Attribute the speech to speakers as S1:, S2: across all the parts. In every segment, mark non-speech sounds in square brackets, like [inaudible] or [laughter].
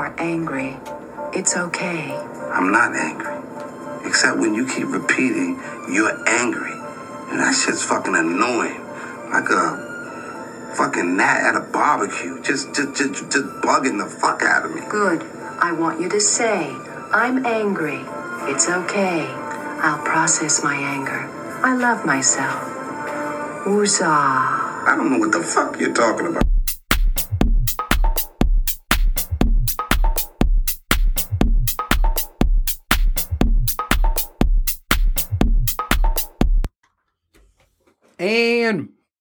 S1: are angry. It's okay.
S2: I'm not angry. Except when you keep repeating, you're angry. And that shit's fucking annoying. Like a fucking gnat at a barbecue. Just, just, just, just bugging the fuck out of me.
S1: Good. I want you to say, I'm angry. It's okay. I'll process my anger. I love myself. Woozah.
S2: I don't know what the fuck you're talking about.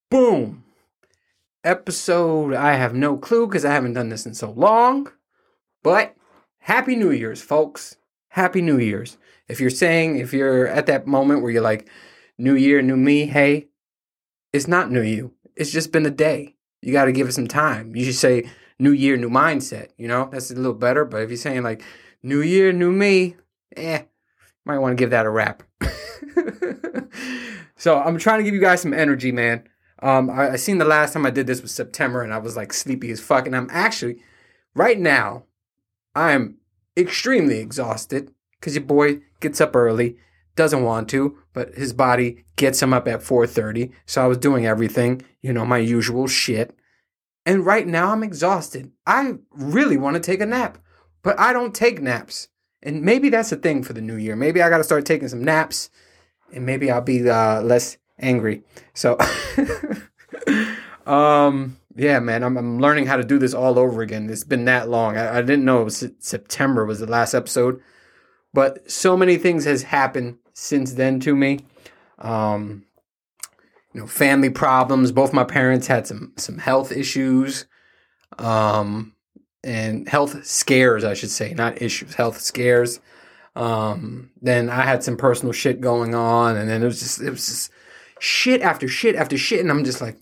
S3: Boom. Episode, I have no clue because I haven't done this in so long. But Happy New Year's, folks. Happy New Year's. If you're saying, if you're at that moment where you're like, New Year, new me, hey, it's not new you. It's just been a day. You got to give it some time. You should say, New Year, new mindset. You know, that's a little better. But if you're saying like, New Year, new me, eh, might want to give that a wrap. [laughs] so I'm trying to give you guys some energy, man. Um, I, I seen the last time I did this was September, and I was like sleepy as fuck. And I'm actually right now, I'm extremely exhausted because your boy gets up early, doesn't want to, but his body gets him up at 4:30. So I was doing everything, you know, my usual shit. And right now I'm exhausted. I really want to take a nap, but I don't take naps. And maybe that's a thing for the new year. Maybe I got to start taking some naps and maybe I'll be uh, less angry. So, [laughs] um, yeah, man, I'm, I'm learning how to do this all over again. It's been that long. I, I didn't know it was September was the last episode, but so many things has happened since then to me. Um, you know, family problems. Both my parents had some some health issues, um, and health scares, I should say, not issues, health scares. Um, then I had some personal shit going on, and then it was just it was just shit after shit after shit, and I'm just like,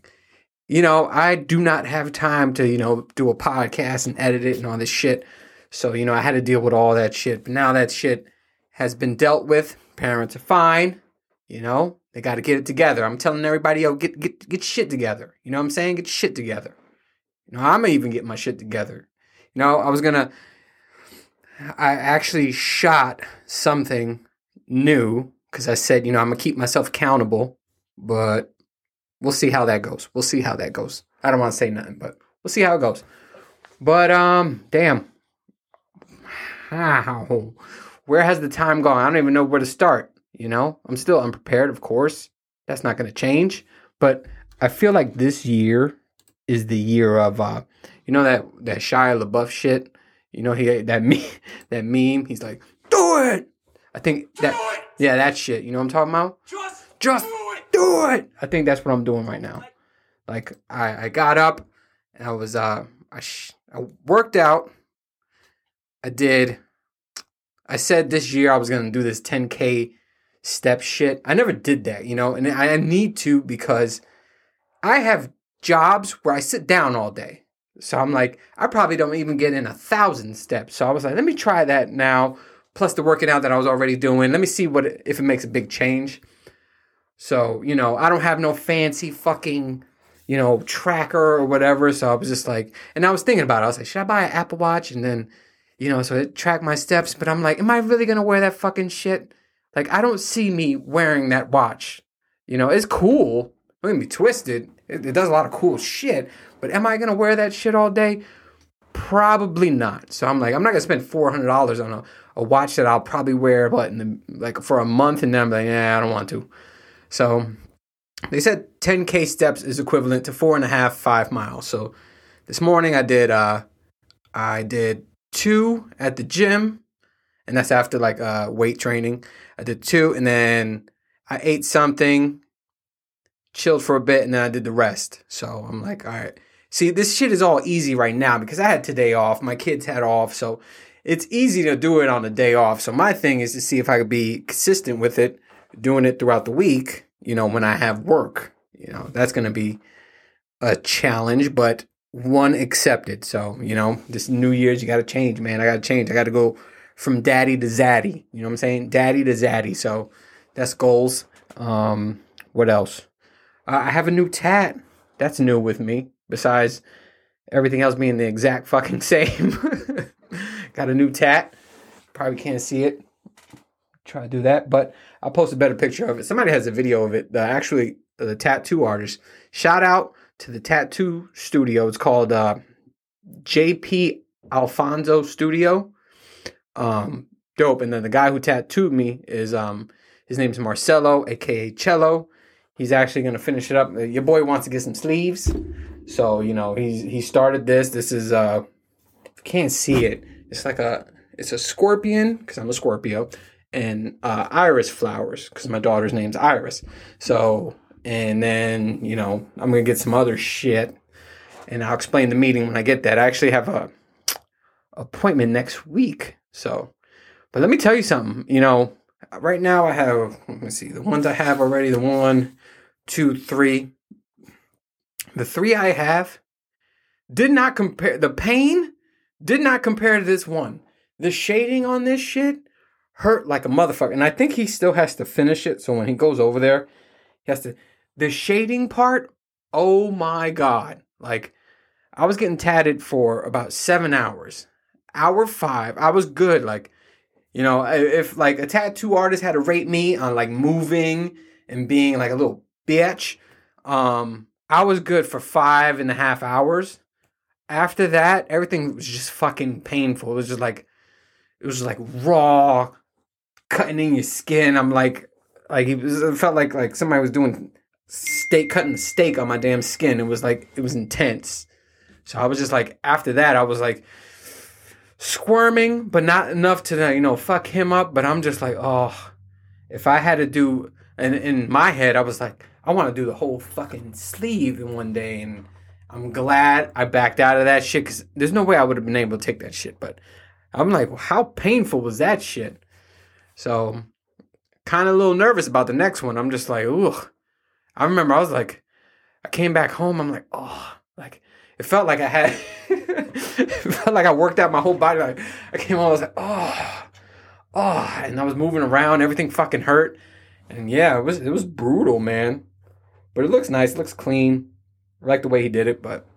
S3: you know, I do not have time to you know do a podcast and edit it and all this shit. So you know, I had to deal with all that shit. But now that shit has been dealt with. Parents are fine. You know, they got to get it together. I'm telling everybody, yo, get get get shit together. You know what I'm saying? Get shit together. You know, I'm gonna even get my shit together. You know, I was gonna I actually shot something new because I said, you know, I'm gonna keep myself accountable, but we'll see how that goes. We'll see how that goes. I don't want to say nothing, but we'll see how it goes. But um, damn, how? Where has the time gone? I don't even know where to start. You know, I'm still unprepared, of course. That's not gonna change. But I feel like this year is the year of uh, you know that that Shia LaBeouf shit you know, he that [laughs] me that meme. He's like, "Do it." I think that yeah, that shit. You know what I'm talking about?
S4: Just,
S3: Just
S4: do it.
S3: I think that's what I'm doing right now. Like I I got up and I was uh I sh- I worked out. I did. I said this year I was gonna do this 10k step shit. I never did that, you know, and I need to because I have jobs where I sit down all day. So I'm like, I probably don't even get in a thousand steps. So I was like, let me try that now. Plus the working out that I was already doing. Let me see what if it makes a big change. So you know, I don't have no fancy fucking you know tracker or whatever. So I was just like, and I was thinking about it. I was like, should I buy an Apple Watch and then you know, so it tracked my steps? But I'm like, am I really gonna wear that fucking shit? Like, I don't see me wearing that watch. You know, it's cool. Don't get me twisted. It, it does a lot of cool shit. But am I gonna wear that shit all day? Probably not. So I'm like, I'm not gonna spend four hundred dollars on a, a watch that I'll probably wear, but in the, like for a month, and then I'm like, yeah, I don't want to. So they said 10k steps is equivalent to four and a half, five miles. So this morning I did, uh, I did two at the gym, and that's after like uh, weight training. I did two, and then I ate something, chilled for a bit, and then I did the rest. So I'm like, all right. See, this shit is all easy right now because I had today off. My kids had off, so it's easy to do it on a day off. So my thing is to see if I could be consistent with it, doing it throughout the week. You know, when I have work, you know, that's going to be a challenge, but one accepted. So you know, this New Year's, you got to change, man. I got to change. I got to go from daddy to zaddy. You know what I'm saying? Daddy to zaddy. So that's goals. Um, what else? I have a new tat. That's new with me. Besides everything else being the exact [laughs] fucking same. [laughs] got a new tat. Probably can't see it. Try to do that, but I'll post a better picture of it. Somebody has a video of it. The actually the tattoo artist. Shout out to the tattoo studio. It's called uh, JP Alfonso Studio. Um, dope. And then the guy who tattooed me is um, his name's Marcelo, aka Cello. He's actually gonna finish it up. Your boy wants to get some sleeves, so you know he's he started this. This is uh, can't see it. It's like a it's a scorpion because I'm a Scorpio, and uh, iris flowers because my daughter's name's Iris. So and then you know I'm gonna get some other shit, and I'll explain the meeting when I get that. I actually have a appointment next week, so. But let me tell you something. You know, right now I have let me see the ones I have already. The one, two, three. The three I have did not compare. The pain did not compare to this one. The shading on this shit hurt like a motherfucker. And I think he still has to finish it. So when he goes over there, he has to. The shading part, oh my God. Like, I was getting tatted for about seven hours. Hour five, I was good. Like, you know, if like a tattoo artist had to rate me on like moving and being like a little bitch, um, I was good for five and a half hours. After that, everything was just fucking painful. It was just like, it was like raw, cutting in your skin. I'm like, like it, was, it felt like like somebody was doing steak, cutting the steak on my damn skin. It was like it was intense. So I was just like, after that, I was like squirming, but not enough to you know fuck him up. But I'm just like, oh, if I had to do, and in my head, I was like, I want to do the whole fucking sleeve in one day, and I'm glad I backed out of that shit because there's no way I would have been able to take that shit. But I'm like, well, how painful was that shit? So, kind of a little nervous about the next one. I'm just like, ugh. I remember I was like, I came back home. I'm like, oh, like it felt like I had, [laughs] it felt like I worked out my whole body. Like I came home, I was like, oh, oh, and I was moving around. Everything fucking hurt, and yeah, it was it was brutal, man. But it looks nice. It looks clean. I like the way he did it. But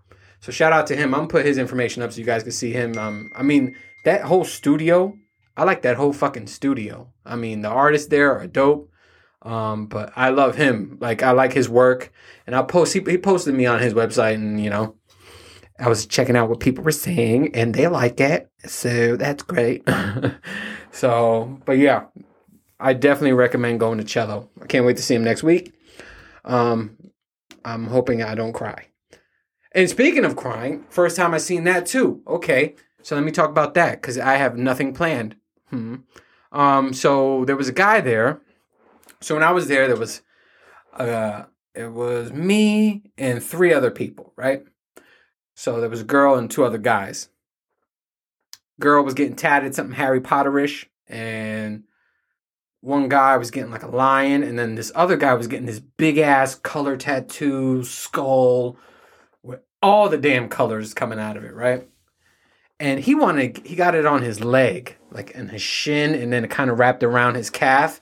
S3: so shout out to him. I'm gonna put his information up so you guys can see him. Um, I mean that whole studio. I like that whole fucking studio. I mean the artists there are dope. Um, but I love him. Like I like his work, and I'll post. He, he posted me on his website, and you know, I was checking out what people were saying, and they like it, so that's great. [laughs] so, but yeah, I definitely recommend going to Cello. I can't wait to see him next week. Um, I'm hoping I don't cry. And speaking of crying, first time I seen that too. Okay, so let me talk about that because I have nothing planned. Hmm. Um, so there was a guy there. So when I was there, there was, uh, it was me and three other people, right? So there was a girl and two other guys. Girl was getting tatted something Harry Potterish, and one guy was getting like a lion, and then this other guy was getting this big ass color tattoo skull with all the damn colors coming out of it, right? And he wanted, he got it on his leg, like in his shin, and then it kind of wrapped around his calf.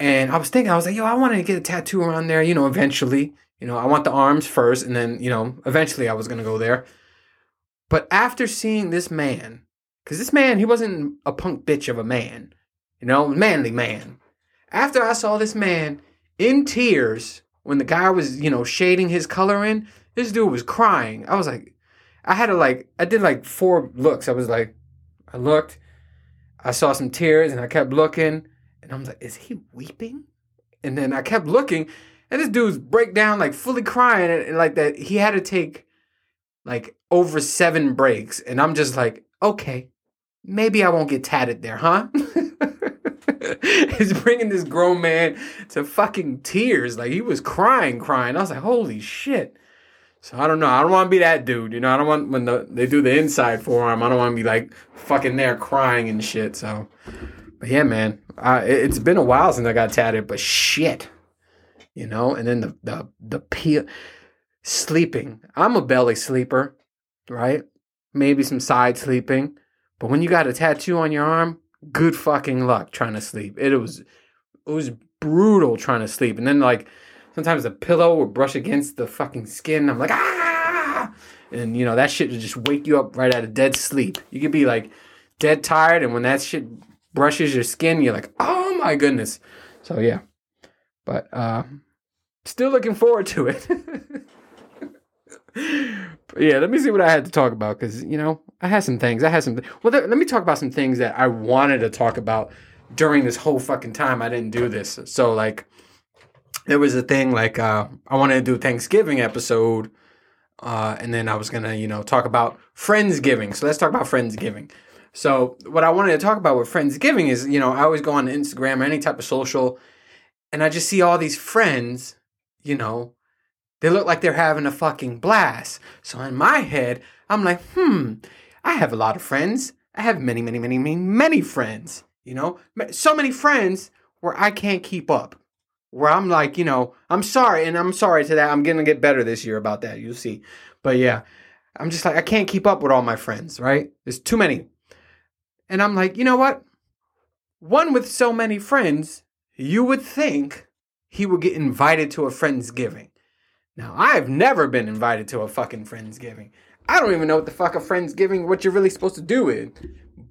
S3: And I was thinking, I was like, yo, I wanted to get a tattoo around there, you know, eventually. You know, I want the arms first, and then, you know, eventually I was to go there. But after seeing this man, because this man, he wasn't a punk bitch of a man, you know, manly man. After I saw this man in tears when the guy was, you know, shading his color in, this dude was crying. I was like, I had to like, I did like four looks. I was like, I looked, I saw some tears, and I kept looking, and I was like, is he weeping? And then I kept looking, and this dude's break down like fully crying and, and like that he had to take like over seven breaks. And I'm just like, okay, maybe I won't get tatted there, huh? [laughs] He's bringing this grown man to fucking tears. Like he was crying, crying. I was like, holy shit. So I don't know. I don't want to be that dude. You know, I don't want when the, they do the inside forearm. I don't want to be like fucking there crying and shit. So, but yeah, man, it, it's been a while since I got tatted. But shit, you know, and then the the the peel sleeping. I'm a belly sleeper, right? Maybe some side sleeping, but when you got a tattoo on your arm, good fucking luck trying to sleep. It was it was brutal trying to sleep, and then like sometimes a pillow would brush against the fucking skin. I'm like ah, and you know that shit would just wake you up right out of dead sleep. You could be like dead tired, and when that shit brushes your skin, you're like, oh my goodness. So yeah, but uh, still looking forward to it. [laughs] Yeah, let me see what I had to talk about because you know I had some things. I had some. Well, there, let me talk about some things that I wanted to talk about during this whole fucking time. I didn't do this, so like there was a thing like uh, I wanted to do Thanksgiving episode, uh, and then I was gonna you know talk about friendsgiving. So let's talk about friendsgiving. So what I wanted to talk about with friendsgiving is you know I always go on Instagram or any type of social, and I just see all these friends, you know, they look like they're having a fucking blast. So in my head, I'm like, hmm, I have a lot of friends. I have many, many, many, many, many friends. You know, so many friends where I can't keep up. Where I'm like, you know, I'm sorry, and I'm sorry to that. I'm gonna get better this year about that. You'll see. But yeah, I'm just like, I can't keep up with all my friends, right? There's too many. And I'm like, you know what? One with so many friends, you would think he would get invited to a Friendsgiving. Now, I've never been invited to a fucking Friendsgiving. I don't even know what the fuck a Friendsgiving, what you're really supposed to do with.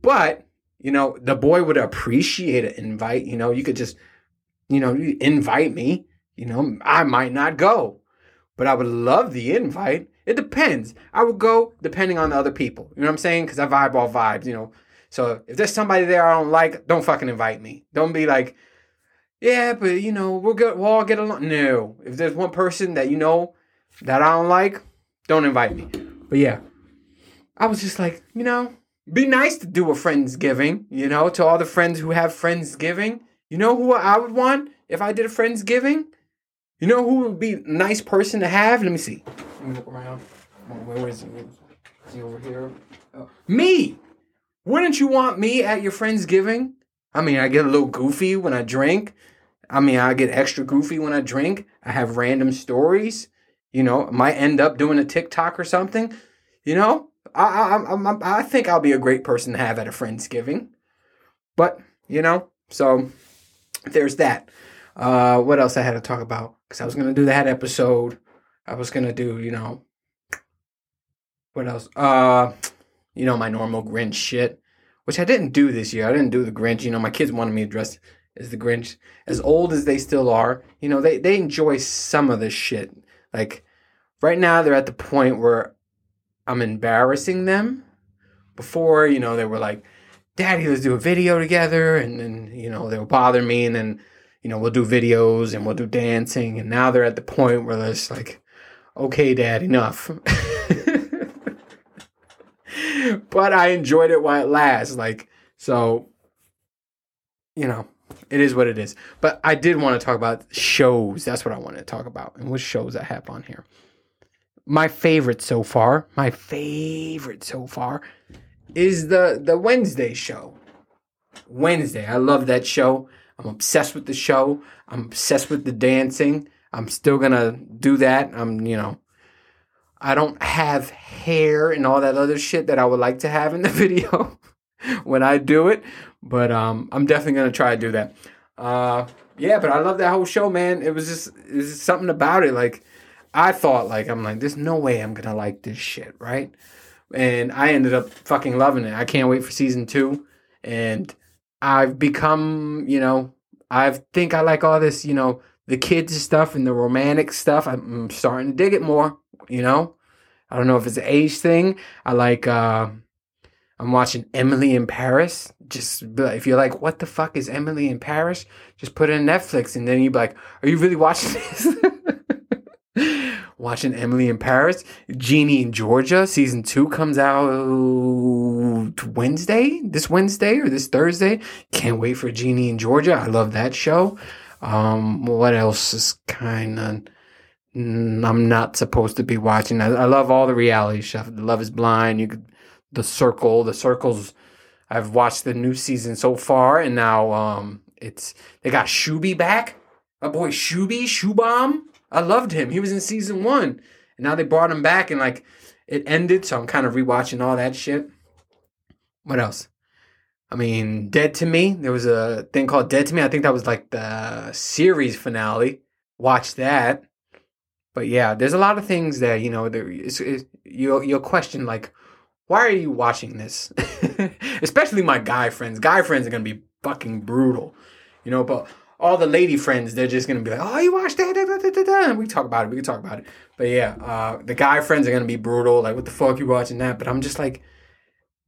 S3: But, you know, the boy would appreciate an invite. You know, you could just, you know, invite me. You know, I might not go, but I would love the invite. It depends. I would go depending on the other people. You know what I'm saying? Because I vibe all vibes, you know. So if there's somebody there I don't like, don't fucking invite me. Don't be like, yeah, but you know, we'll get we'll all get along. No. If there's one person that you know that I don't like, don't invite me. But yeah. I was just like, you know, be nice to do a Friendsgiving, you know, to all the friends who have Friendsgiving. You know who I would want if I did a Friendsgiving? You know who would be a nice person to have? Let me see. Let me look around. Where is he? Is he over here? Oh. Me! Wouldn't you want me at your Friendsgiving? I mean, I get a little goofy when I drink. I mean, I get extra goofy when I drink. I have random stories. You know, might end up doing a TikTok or something. You know, I I I, I think I'll be a great person to have at a friendsgiving. But you know, so there's that. Uh, what else I had to talk about? Because I was gonna do that episode. I was gonna do, you know, what else? Uh, you know, my normal Grinch shit, which I didn't do this year. I didn't do the Grinch. You know, my kids wanted me to dress as the Grinch. As old as they still are, you know, they they enjoy some of this shit. Like right now, they're at the point where I'm embarrassing them. Before, you know, they were like, "Daddy, let's do a video together," and then you know they'll bother me, and then you know we'll do videos and we'll do dancing, and now they're at the point where just like, "Okay, Dad, enough." [laughs] but I enjoyed it while it lasts. Like so, you know, it is what it is. But I did want to talk about shows. That's what I wanted to talk about, and what shows I have on here. My favorite so far, my favorite so far, is the the Wednesday show. Wednesday, I love that show. I'm obsessed with the show. I'm obsessed with the dancing. I'm still gonna do that. I'm, you know, I don't have hair and all that other shit that I would like to have in the [laughs] video when I do it, but um, I'm definitely gonna try to do that. Uh, yeah, but I love that whole show, man. It was just, it was just something about it. Like I thought, like I'm like, there's no way I'm gonna like this shit, right? And I ended up fucking loving it. I can't wait for season two, and I've become, you know, I think I like all this, you know, the kids stuff and the romantic stuff. I'm starting to dig it more, you know. I don't know if it's an age thing. I like. uh I'm watching Emily in Paris. Just if you're like, what the fuck is Emily in Paris? Just put it in Netflix, and then you'd be like, are you really watching this? [laughs] watching Emily in Paris. Ginny and Georgia season two comes out Wednesday, this Wednesday or this Thursday. Can't wait for Ginny and Georgia. I love that show. Um, what else is kind of I'm not supposed to be watching. I, I love all the reality stuff. Love is Blind. You could the Circle. The Circle's. I've watched the new season so far, and now um, it's they got Shuby back. My boy Shuby Shubham. I loved him. He was in season one, and now they brought him back, and like it ended. So I'm kind of rewatching all that shit. What else? I mean, Dead to Me. There was a thing called Dead to Me. I think that was like the series finale. Watch that. But yeah, there's a lot of things that you know. It's, it's, you'll you'll question like, why are you watching this? [laughs] especially my guy friends. Guy friends are gonna be fucking brutal, you know. But all the lady friends, they're just gonna be like, "Oh, you watched that?" Da, da, da, da. We talk about it. We can talk about it. But yeah, uh, the guy friends are gonna be brutal. Like, what the fuck you watching that? But I'm just like,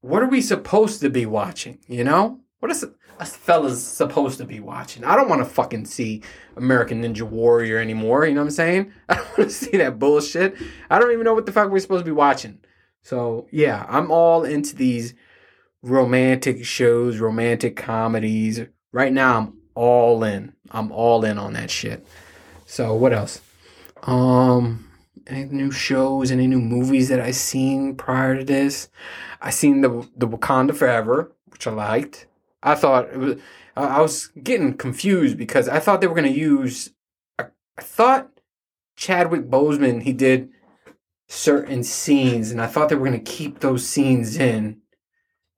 S3: what are we supposed to be watching? You know, what is us fellas supposed to be watching? I don't want to fucking see American Ninja Warrior anymore. You know what I'm saying? [laughs] I don't want to see that bullshit. I don't even know what the fuck we're supposed to be watching. So yeah, I'm all into these romantic shows, romantic comedies. Right now, I'm all in. I'm all in on that shit. So what else? Um, any new shows, any new movies that I seen prior to this? I seen the the Wakanda Forever, which I liked. I thought it was. I was getting confused because I thought they were gonna use. I, I thought Chadwick Boseman he did certain scenes, and I thought they were gonna keep those scenes in.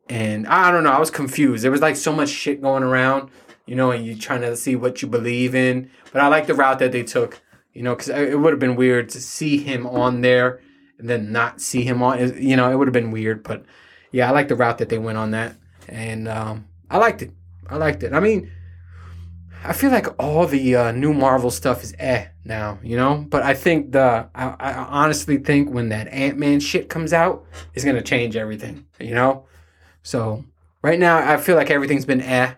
S3: And I don't know. I was confused. There was like so much shit going around, you know, and you're trying to see what you believe in. But I like the route that they took, you know, because it would have been weird to see him on there and then not see him on. You know, it would have been weird. But yeah, I like the route that they went on that, and um, I liked it. I liked it. I mean, I feel like all the uh, new Marvel stuff is eh now, you know. But I think the I, I honestly think when that Ant Man shit comes out, it's gonna change everything, you know. So right now, I feel like everything's been eh.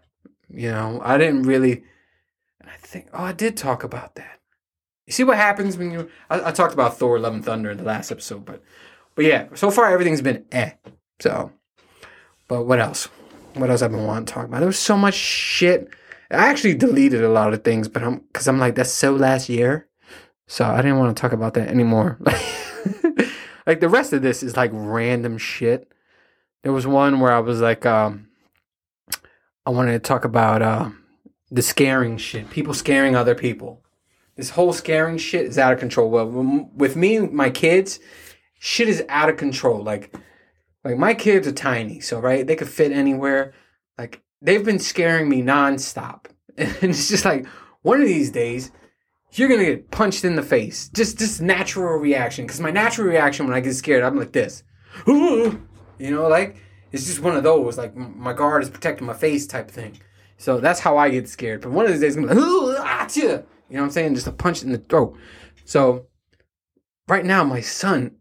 S3: You know, I didn't really. I think oh, I did talk about that. You see what happens when you. I, I talked about Thor: Love and Thunder in the last episode, but but yeah, so far everything's been eh. So, but what else? What else I've been wanting to talk about? There was so much shit. I actually deleted a lot of things, but I'm because I'm like that's so last year, so I didn't want to talk about that anymore. [laughs] like the rest of this is like random shit. There was one where I was like, um, I wanted to talk about uh, the scaring shit, people scaring other people. This whole scaring shit is out of control. Well, with me, and my kids, shit is out of control. Like, like my kids are tiny, so right, they could fit anywhere. Like they've been scaring me nonstop, [laughs] and it's just like one of these days you're gonna get punched in the face. Just just natural reaction. Because my natural reaction when I get scared, I'm like this. [laughs] You know, like it's just one of those. Like my guard is protecting my face type thing. So that's how I get scared. But one of these days, I'm like, ah, you know what I'm saying? Just a punch in the throat. So right now, my son,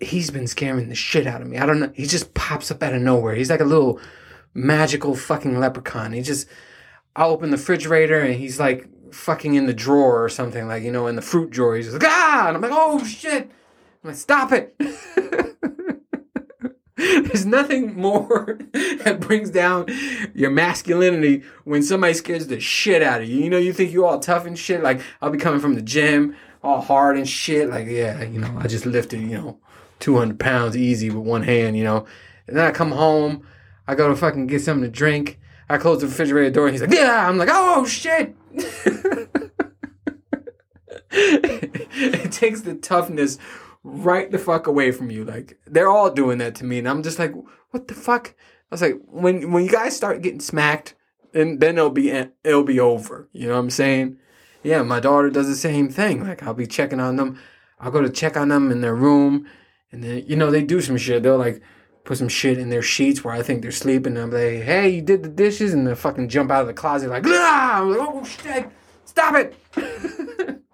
S3: he's been scaring the shit out of me. I don't know. He just pops up out of nowhere. He's like a little magical fucking leprechaun. He just, I open the refrigerator and he's like fucking in the drawer or something, like, you know, in the fruit drawer. He's like, ah! And I'm like, oh shit! I'm like, stop it! [laughs] [laughs] There's nothing more [laughs] that brings down your masculinity when somebody scares the shit out of you. You know, you think you're all tough and shit. Like, I'll be coming from the gym, all hard and shit. Like, yeah, you know, I just lifted, you know, 200 pounds easy with one hand, you know. And then I come home, I go to fucking get something to drink. I close the refrigerator door and he's like, yeah. I'm like, oh shit. [laughs] it takes the toughness right the fuck away from you. Like they're all doing that to me, and I'm just like, what the fuck? I was like, when when you guys start getting smacked, and then it'll be it'll be over. You know what I'm saying? Yeah, my daughter does the same thing. Like I'll be checking on them. I'll go to check on them in their room, and then you know they do some shit. They'll like put some shit in their sheets where I think they're sleeping. And I'm like, hey, you did the dishes, and they fucking jump out of the closet like, ah! I'm like, oh shit, stop it. [laughs]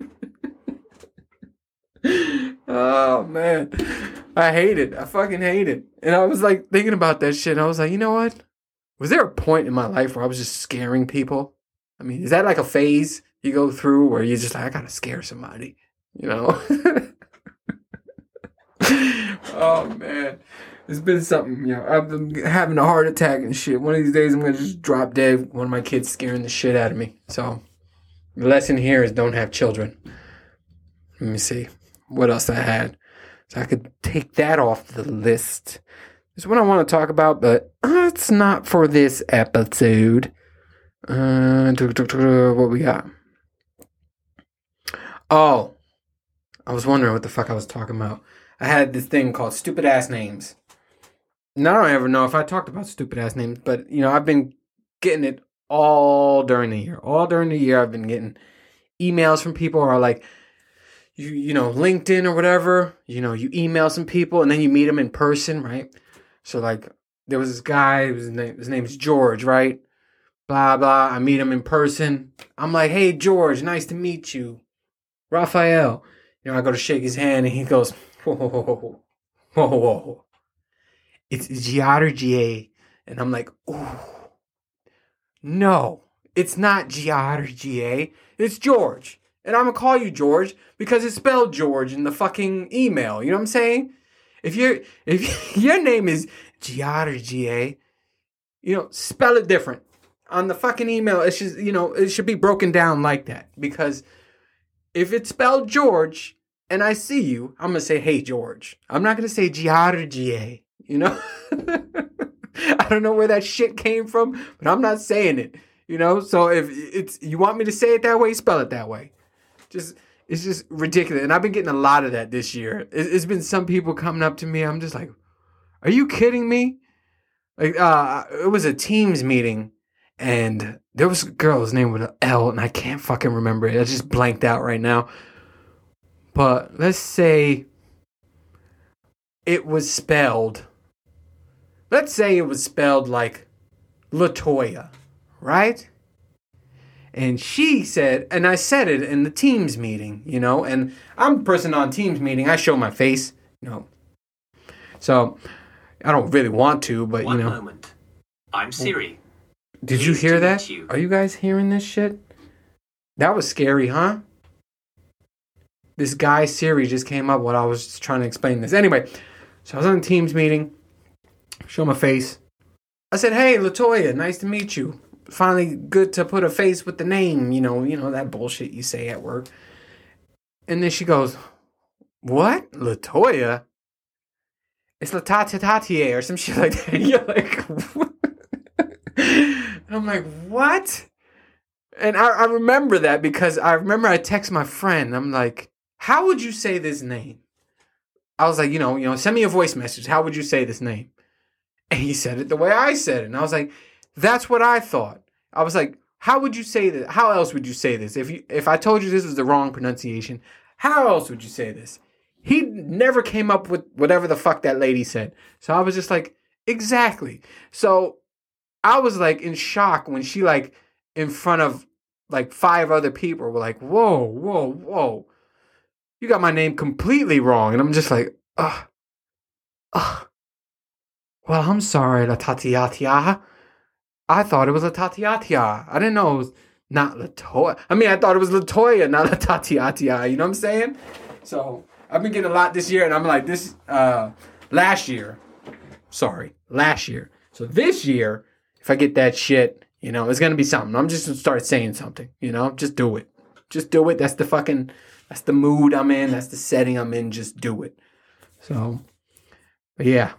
S3: [laughs] oh man, I hate it. I fucking hate it. And I was like thinking about that shit. I was like, you know what? Was there a point in my life where I was just scaring people? I mean, is that like a phase you go through where you're just like, I gotta scare somebody, you know? [laughs] oh man, it's been something. You know, I've been having a heart attack and shit. One of these days, I'm gonna just drop dead. One of my kids scaring the shit out of me. So, the lesson here is don't have children. Let me see what else I had. So I could take that off the list. There's what I want to talk about, but it's not for this episode. Uh, what we got? Oh, I was wondering what the fuck I was talking about. I had this thing called stupid ass names. Now I don't ever know if I talked about stupid ass names, but you know I've been getting it all during the year. All during the year, I've been getting emails from people who are like, you you know LinkedIn or whatever, you know, you email some people and then you meet them in person, right? So like there was this guy, his name his name's George, right? Blah blah. I meet him in person. I'm like, hey George, nice to meet you. Raphael. You know, I go to shake his hand and he goes, whoa, whoa, whoa, whoa. It's. And I'm like, oh, no, it's not Giardia. It's George. And I'm gonna call you George because it's spelled George in the fucking email. You know what I'm saying? If your [laughs] if your name is Giardia, you know, spell it different. On the fucking email, it's just you know, it should be broken down like that. Because if it's spelled George and I see you, I'm gonna say, hey George. I'm not gonna say Giardia, you know? [laughs] I don't know where that shit came from, but I'm not saying it. You know, so if it's you want me to say it that way, spell it that way. Just it's just ridiculous, and I've been getting a lot of that this year. It, it's been some people coming up to me. I'm just like, are you kidding me? Like, uh, it was a Teams meeting, and there was a girl's name with an L, and I can't fucking remember it. I just blanked out right now. But let's say it was spelled. Let's say it was spelled like Latoya, right? And she said, and I said it in the Teams meeting, you know, and I'm the person on Teams meeting. I show my face, you know. So I don't really want to, but
S4: One
S3: you know.
S4: moment. I'm Siri.
S3: Did you hear that?
S4: you.
S3: Are you guys hearing this shit? That was scary, huh? This guy Siri just came up while I was just trying to explain this. Anyway, so I was on a Teams meeting, show my face. I said, "Hey, Latoya, nice to meet you. Finally, good to put a face with the name. You know, you know that bullshit you say at work." And then she goes, "What, Latoya? It's Latatatatie or some [laughs] shit like that." You're like, what? [laughs] And I'm like, what? And I, I remember that because I remember I text my friend. I'm like, how would you say this name? I was like, you know, you know, send me a voice message. How would you say this name? And he said it the way I said it. And I was like, that's what I thought. I was like, how would you say this? How else would you say this? If you if I told you this was the wrong pronunciation, how else would you say this? He never came up with whatever the fuck that lady said. So I was just like, exactly. So I was like in shock when she like in front of like five other people were like, whoa, whoa, whoa. You got my name completely wrong. And I'm just like, ugh. Ugh. Well, I'm sorry, La. I thought it was La Tatiatia. I didn't know it was not Latoya. I mean, I thought it was Latoya, not La Tatiatia. You know what I'm saying? So I've been getting a lot this year, and I'm like, this, uh, last year, sorry, last year. So this year, if I get that shit, you know, it's gonna be something. I'm just gonna start saying something, you know, just do it. Just do it. That's the fucking, that's the mood I'm in. That's the setting I'm in. Just do it. So, yeah.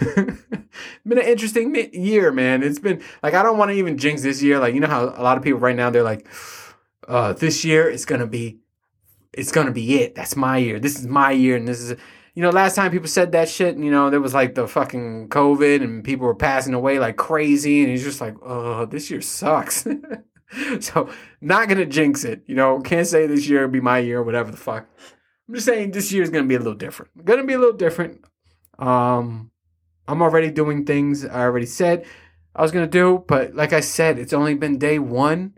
S3: [laughs] been an interesting year, man. It's been like I don't want to even jinx this year. Like you know how a lot of people right now they're like, uh, this year it's gonna be, it's gonna be it. That's my year. This is my year, and this is, you know, last time people said that shit, you know, there was like the fucking COVID, and people were passing away like crazy, and he's just like, oh, this year sucks. [laughs] so not gonna jinx it. You know, can't say this year be my year, whatever the fuck. I'm just saying this year is gonna be a little different. Gonna be a little different. Um, I'm already doing things I already said I was gonna do, but like I said, it's only been day one,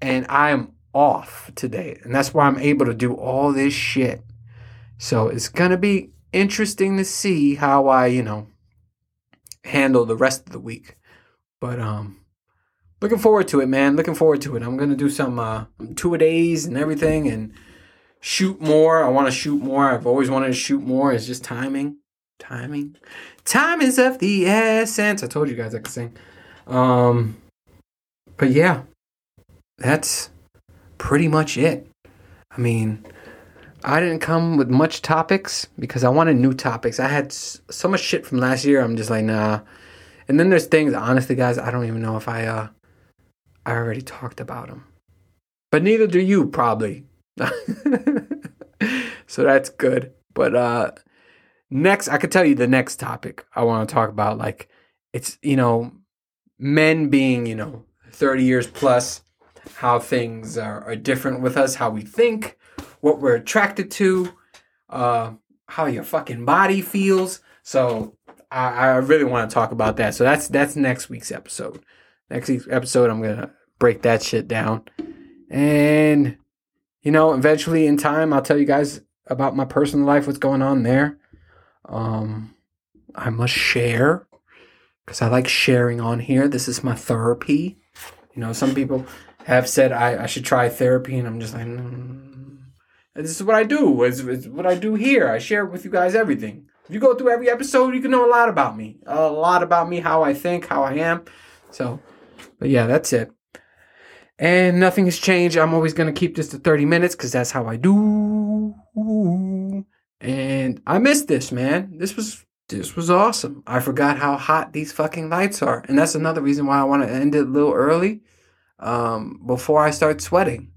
S3: and I am off today, and that's why I'm able to do all this shit. So it's gonna be interesting to see how I, you know, handle the rest of the week. But um, looking forward to it, man. Looking forward to it. I'm gonna do some uh, two a days and everything, and shoot more. I want to shoot more. I've always wanted to shoot more. It's just timing, timing. Time is of the essence. I told you guys I could sing. Um, but yeah, that's pretty much it. I mean, I didn't come with much topics because I wanted new topics. I had so much shit from last year. I'm just like, nah. And then there's things, honestly, guys, I don't even know if I, uh, I already talked about them. But neither do you, probably. [laughs] so that's good. But, uh, next, I could tell you the next topic I want to talk about. Like, it's, you know, men being, you know, 30 years plus, how things are, are different with us, how we think, what we're attracted to, uh, how your fucking body feels. So I, I really want to talk about that. So that's that's next week's episode. Next week's episode, I'm gonna break that shit down, and you know, eventually in time, I'll tell you guys about my personal life, what's going on there. Um, I must share because I like sharing on here. This is my therapy. You know, some people have said I, I should try therapy, and I'm just like, mm. this is what I do. It's, it's what I do here. I share with you guys everything. If you go through every episode, you can know a lot about me, a lot about me, how I think, how I am. So, but yeah, that's it. And nothing has changed. I'm always going to keep this to 30 minutes because that's how I do. And I missed this, man. This was this was awesome. I forgot how hot these fucking lights are. And that's another reason why I want to end it a little early um, before I start sweating.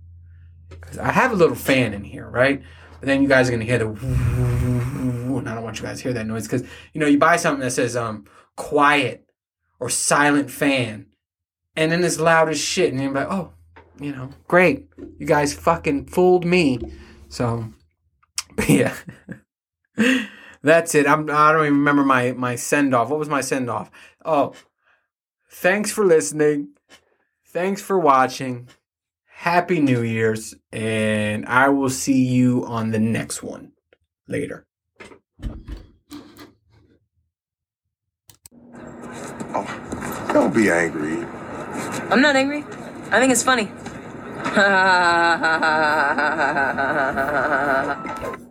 S3: Because I have a little fan in here, right? But then you guys are to hear the and I don't want you guys to hear that noise because, you know, you buy something that says um, quiet or silent fan and then it's loud as shit, and you're like, oh, you know, great, you guys fucking fooled me. So, [laughs] yeah, that's it. I'm I don't even remember my my send off. What was my send off? Oh, thanks for listening. Thanks for watching. Happy New Year's, and I will see you on the next one later.
S5: Oh, don't be angry.
S6: I'm not angry. I think it's funny. [laughs]